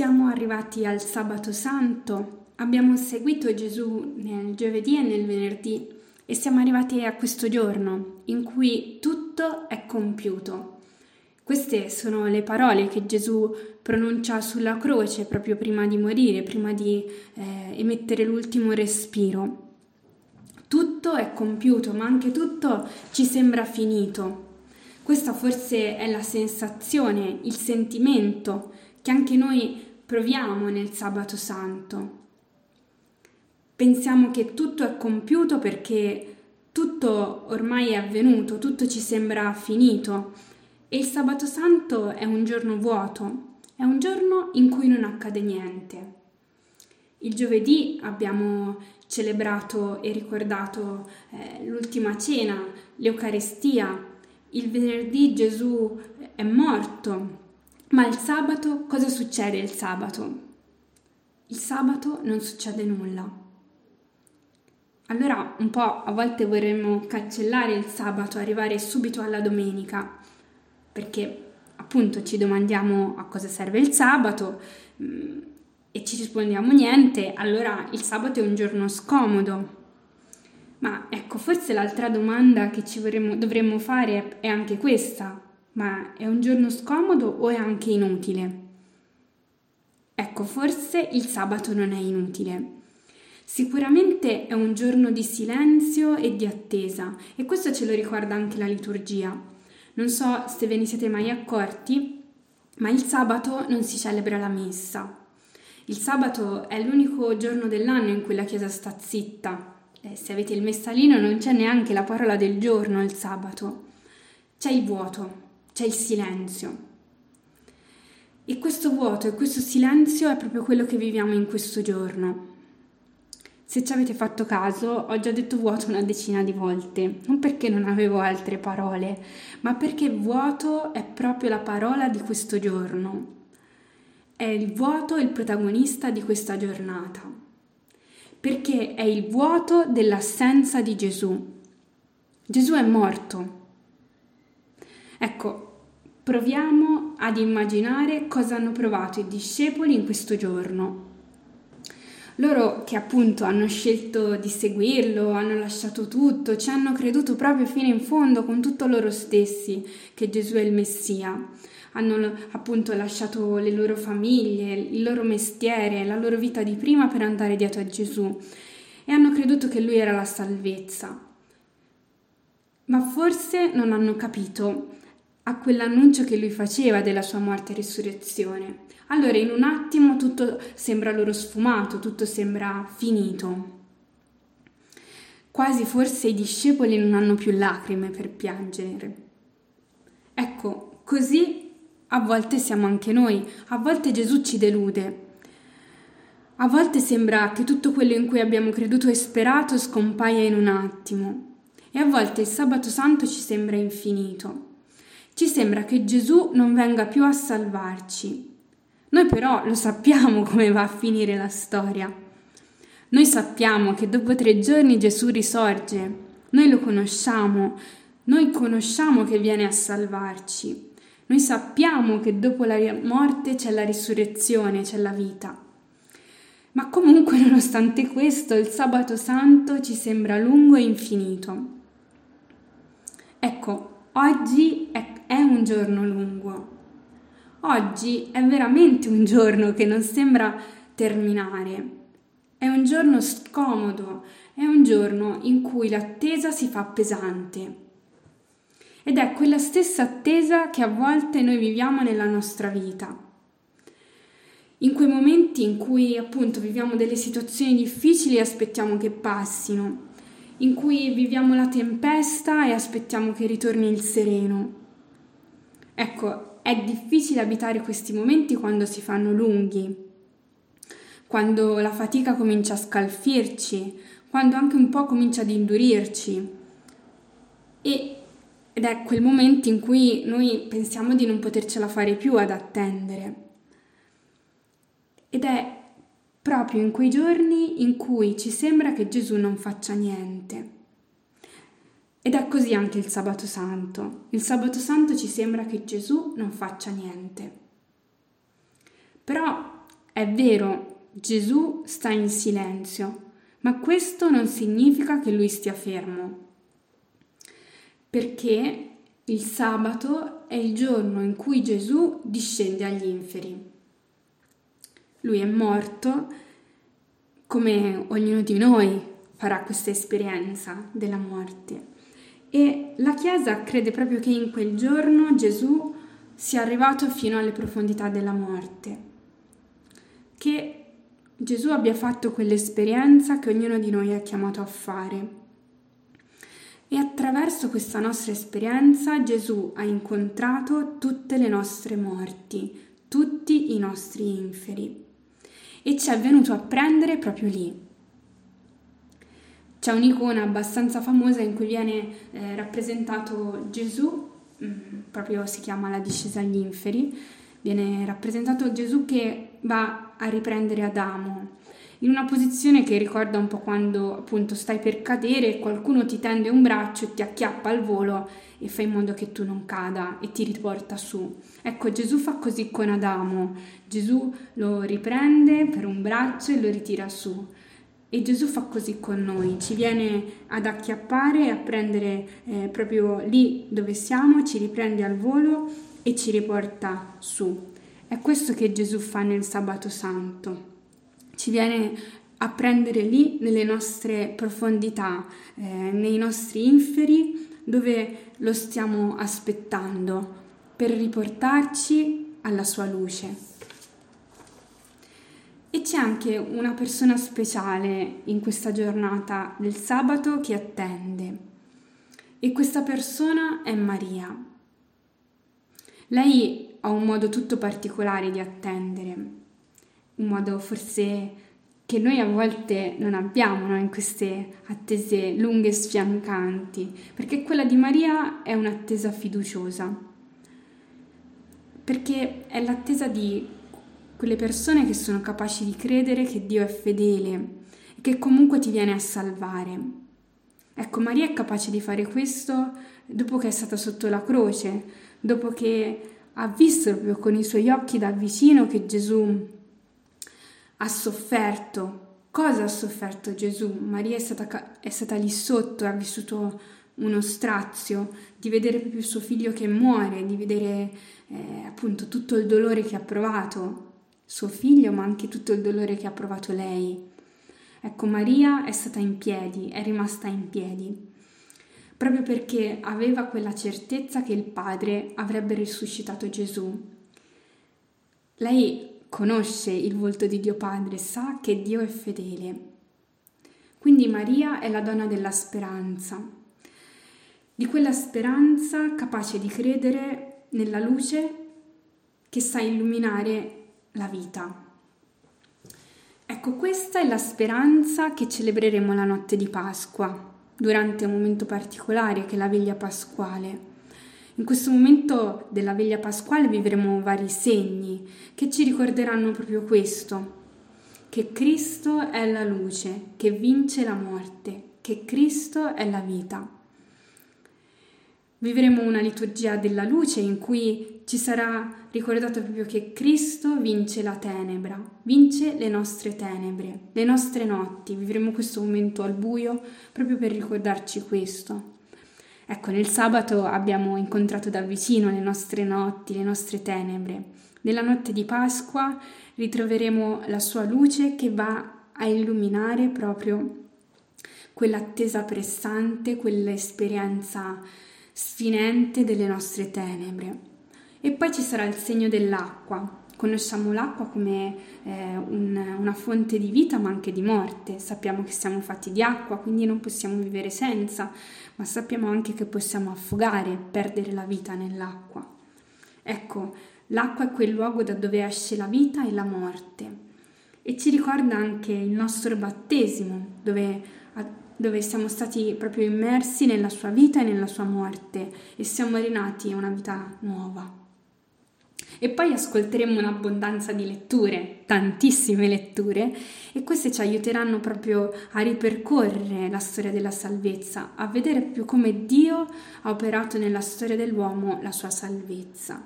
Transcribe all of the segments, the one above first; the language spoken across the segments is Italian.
Siamo arrivati al sabato santo, abbiamo seguito Gesù nel giovedì e nel venerdì e siamo arrivati a questo giorno in cui tutto è compiuto. Queste sono le parole che Gesù pronuncia sulla croce proprio prima di morire, prima di eh, emettere l'ultimo respiro. Tutto è compiuto, ma anche tutto ci sembra finito. Questa forse è la sensazione, il sentimento che anche noi proviamo nel sabato santo. Pensiamo che tutto è compiuto perché tutto ormai è avvenuto, tutto ci sembra finito e il sabato santo è un giorno vuoto, è un giorno in cui non accade niente. Il giovedì abbiamo celebrato e ricordato eh, l'ultima cena, l'Eucarestia. Il venerdì Gesù è morto, ma il sabato cosa succede il sabato? Il sabato non succede nulla. Allora un po' a volte vorremmo cancellare il sabato, arrivare subito alla domenica, perché appunto ci domandiamo a cosa serve il sabato mm, e ci rispondiamo niente, allora il sabato è un giorno scomodo. Ma ecco, forse l'altra domanda che vorremmo, dovremmo fare è anche questa ma è un giorno scomodo o è anche inutile? Ecco, forse il sabato non è inutile. Sicuramente è un giorno di silenzio e di attesa e questo ce lo ricorda anche la liturgia. Non so se ve ne siete mai accorti, ma il sabato non si celebra la messa. Il sabato è l'unico giorno dell'anno in cui la Chiesa sta zitta. Eh, se avete il messalino non c'è neanche la parola del giorno il sabato. C'è il vuoto, c'è il silenzio. E questo vuoto e questo silenzio è proprio quello che viviamo in questo giorno. Se ci avete fatto caso, ho già detto vuoto una decina di volte, non perché non avevo altre parole, ma perché vuoto è proprio la parola di questo giorno. È il vuoto il protagonista di questa giornata, perché è il vuoto dell'assenza di Gesù. Gesù è morto, Ecco, proviamo ad immaginare cosa hanno provato i discepoli in questo giorno. Loro che appunto hanno scelto di seguirlo, hanno lasciato tutto, ci hanno creduto proprio fino in fondo con tutto loro stessi che Gesù è il Messia. Hanno appunto lasciato le loro famiglie, il loro mestiere, la loro vita di prima per andare dietro a Gesù e hanno creduto che lui era la salvezza. Ma forse non hanno capito a quell'annuncio che lui faceva della sua morte e risurrezione. Allora in un attimo tutto sembra loro sfumato, tutto sembra finito. Quasi forse i discepoli non hanno più lacrime per piangere. Ecco, così a volte siamo anche noi, a volte Gesù ci delude. A volte sembra che tutto quello in cui abbiamo creduto e sperato scompaia in un attimo. E a volte il sabato santo ci sembra infinito ci sembra che Gesù non venga più a salvarci. Noi però lo sappiamo come va a finire la storia. Noi sappiamo che dopo tre giorni Gesù risorge, noi lo conosciamo, noi conosciamo che viene a salvarci, noi sappiamo che dopo la morte c'è la risurrezione, c'è la vita. Ma comunque, nonostante questo, il sabato santo ci sembra lungo e infinito. Ecco, oggi è è un giorno lungo. Oggi è veramente un giorno che non sembra terminare. È un giorno scomodo, è un giorno in cui l'attesa si fa pesante. Ed è quella stessa attesa che a volte noi viviamo nella nostra vita. In quei momenti in cui appunto viviamo delle situazioni difficili e aspettiamo che passino, in cui viviamo la tempesta e aspettiamo che ritorni il sereno. Ecco, è difficile abitare questi momenti quando si fanno lunghi, quando la fatica comincia a scalfirci, quando anche un po' comincia ad indurirci. E, ed è quel momento in cui noi pensiamo di non potercela fare più ad attendere. Ed è proprio in quei giorni in cui ci sembra che Gesù non faccia niente ed è così anche il sabato santo. Il sabato santo ci sembra che Gesù non faccia niente. Però È vero, Gesù sta in silenzio, ma questo non significa che lui stia fermo, perché il sabato è il giorno in cui Gesù discende agli inferi. Lui è morto come ognuno di noi farà questa esperienza della morte. E la Chiesa crede proprio che in quel giorno Gesù sia arrivato fino alle profondità della morte, che Gesù abbia fatto quell'esperienza che ognuno di noi è chiamato a fare. E attraverso questa nostra esperienza Gesù ha incontrato tutte le nostre morti, tutti i nostri inferi e ci è venuto a prendere proprio lì. C'è un'icona abbastanza famosa in cui viene eh, rappresentato Gesù, mm, proprio si chiama la discesa agli inferi, viene rappresentato Gesù che va a riprendere Adamo in una posizione che ricorda un po' quando appunto stai per cadere e qualcuno ti tende un braccio e ti acchiappa al volo e fa in modo che tu non cada e ti riporta su. Ecco, Gesù fa così con Adamo. Gesù lo riprende per un braccio e lo ritira su. E Gesù fa così con noi, ci viene ad acchiappare a prendere eh, proprio lì dove siamo, ci riprende al volo e ci riporta su. È questo che Gesù fa nel sabato santo ci viene a prendere lì nelle nostre profondità, eh, nei nostri inferi, dove lo stiamo aspettando per riportarci alla sua luce. C'è anche una persona speciale in questa giornata del sabato che attende. E questa persona è Maria. Lei ha un modo tutto particolare di attendere un modo forse che noi a volte non abbiamo no? in queste attese lunghe e sfiancanti, perché quella di Maria è un'attesa fiduciosa, perché è l'attesa di quelle persone che sono capaci di credere che Dio è fedele e che comunque ti viene a salvare. Ecco, Maria è capace di fare questo dopo che è stata sotto la croce, dopo che ha visto proprio con i suoi occhi da vicino che Gesù ha sofferto. Cosa ha sofferto Gesù? Maria è stata, è stata lì sotto, ha vissuto uno strazio, di vedere proprio suo figlio che muore, di vedere eh, appunto tutto il dolore che ha provato suo figlio, ma anche tutto il dolore che ha provato lei. Ecco, Maria è stata in piedi, è rimasta in piedi, proprio perché aveva quella certezza che il Padre avrebbe risuscitato Gesù. Lei conosce il volto di Dio Padre, sa che Dio è fedele. Quindi Maria è la donna della speranza, di quella speranza capace di credere nella luce che sa illuminare la vita. Ecco, questa è la speranza che celebreremo la notte di Pasqua, durante un momento particolare che è la veglia pasquale. In questo momento della veglia pasquale vivremo vari segni che ci ricorderanno proprio questo, che Cristo è la luce che vince la morte, che Cristo è la vita. Vivremo una liturgia della luce in cui ci sarà ricordato proprio che Cristo vince la tenebra, vince le nostre tenebre, le nostre notti. Vivremo questo momento al buio proprio per ricordarci questo. Ecco, nel sabato abbiamo incontrato da vicino le nostre notti, le nostre tenebre. Nella notte di Pasqua ritroveremo la sua luce che va a illuminare proprio quell'attesa pressante, quell'esperienza sfinente delle nostre tenebre. E poi ci sarà il segno dell'acqua, Conosciamo l'acqua come eh, un, una fonte di vita ma anche di morte, sappiamo che siamo fatti di acqua, quindi non possiamo vivere senza, ma sappiamo anche che possiamo affogare, perdere la vita nell'acqua. Ecco, l'acqua è quel luogo da dove esce la vita e la morte e ci ricorda anche il nostro battesimo, dove, dove siamo stati proprio immersi nella sua vita e nella sua morte e siamo rinati a una vita nuova. E poi ascolteremo un'abbondanza di letture, tantissime letture, e queste ci aiuteranno proprio a ripercorrere la storia della salvezza, a vedere più come Dio ha operato nella storia dell'uomo la sua salvezza.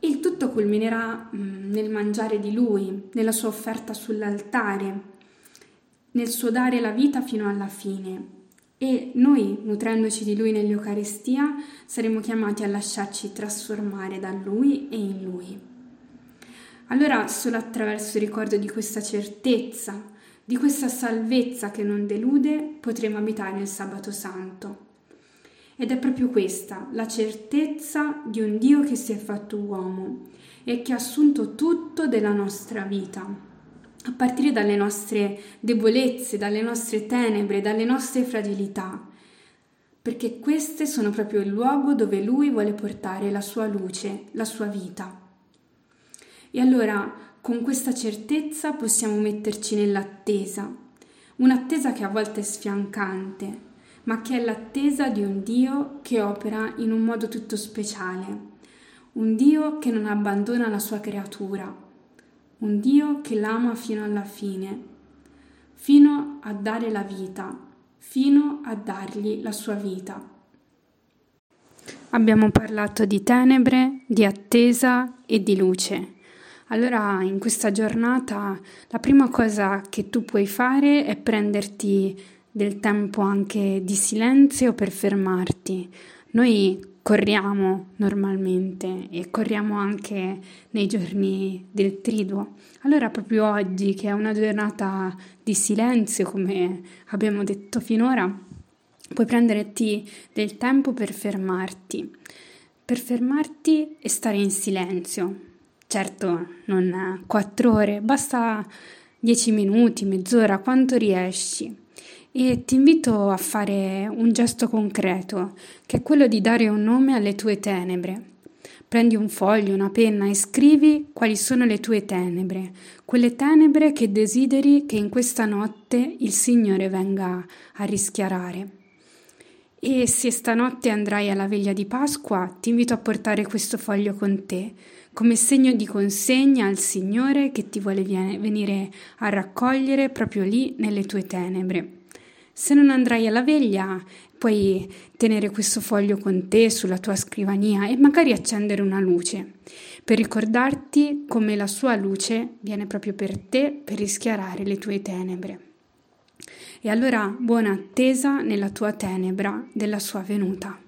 Il tutto culminerà mm, nel mangiare di Lui, nella sua offerta sull'altare, nel suo dare la vita fino alla fine. E noi, nutrendoci di Lui nell'Eucaristia, saremo chiamati a lasciarci trasformare da Lui e in Lui. Allora, solo attraverso il ricordo di questa certezza, di questa salvezza che non delude, potremo abitare il sabato santo. Ed è proprio questa, la certezza di un Dio che si è fatto uomo e che ha assunto tutto della nostra vita, a partire dalle nostre debolezze, dalle nostre tenebre, dalle nostre fragilità, perché queste sono proprio il luogo dove Lui vuole portare la sua luce, la sua vita. E allora, con questa certezza possiamo metterci nell'attesa, un'attesa che a volte è sfiancante, ma che è l'attesa di un Dio che opera in un modo tutto speciale, un Dio che non abbandona la sua creatura, un Dio che l'ama fino alla fine, fino a dare la vita, fino a dargli la sua vita. Abbiamo parlato di tenebre, di attesa e di luce. Allora, in questa giornata, la prima cosa che tu puoi fare è prenderti del tempo anche di silenzio per fermarti. Noi corriamo normalmente e corriamo anche nei giorni del triduo. Allora proprio oggi che è una giornata di silenzio, come abbiamo detto finora, puoi prenderti del tempo per fermarti, per fermarti e stare in silenzio. Certo, non quattro ore, basta dieci minuti, mezz'ora, quanto riesci e ti invito a fare un gesto concreto, che è quello di dare un nome alle tue tenebre. Prendi un foglio, una penna e scrivi quali sono le tue tenebre, quelle tenebre che desideri che in questa notte il Signore venga a rischiarare. E se stanotte andrai alla veglia di Pasqua, ti invito a portare questo foglio con te, come segno di consegna al Signore che ti vuole venire a raccogliere proprio lì nelle tue tenebre. Se non andrai alla veglia, puoi tenere questo foglio con te sulla tua scrivania e magari accendere una luce per ricordarti come la sua luce viene proprio per te per rischiarare le tue tenebre. E allora buona attesa nella tua tenebra della sua venuta.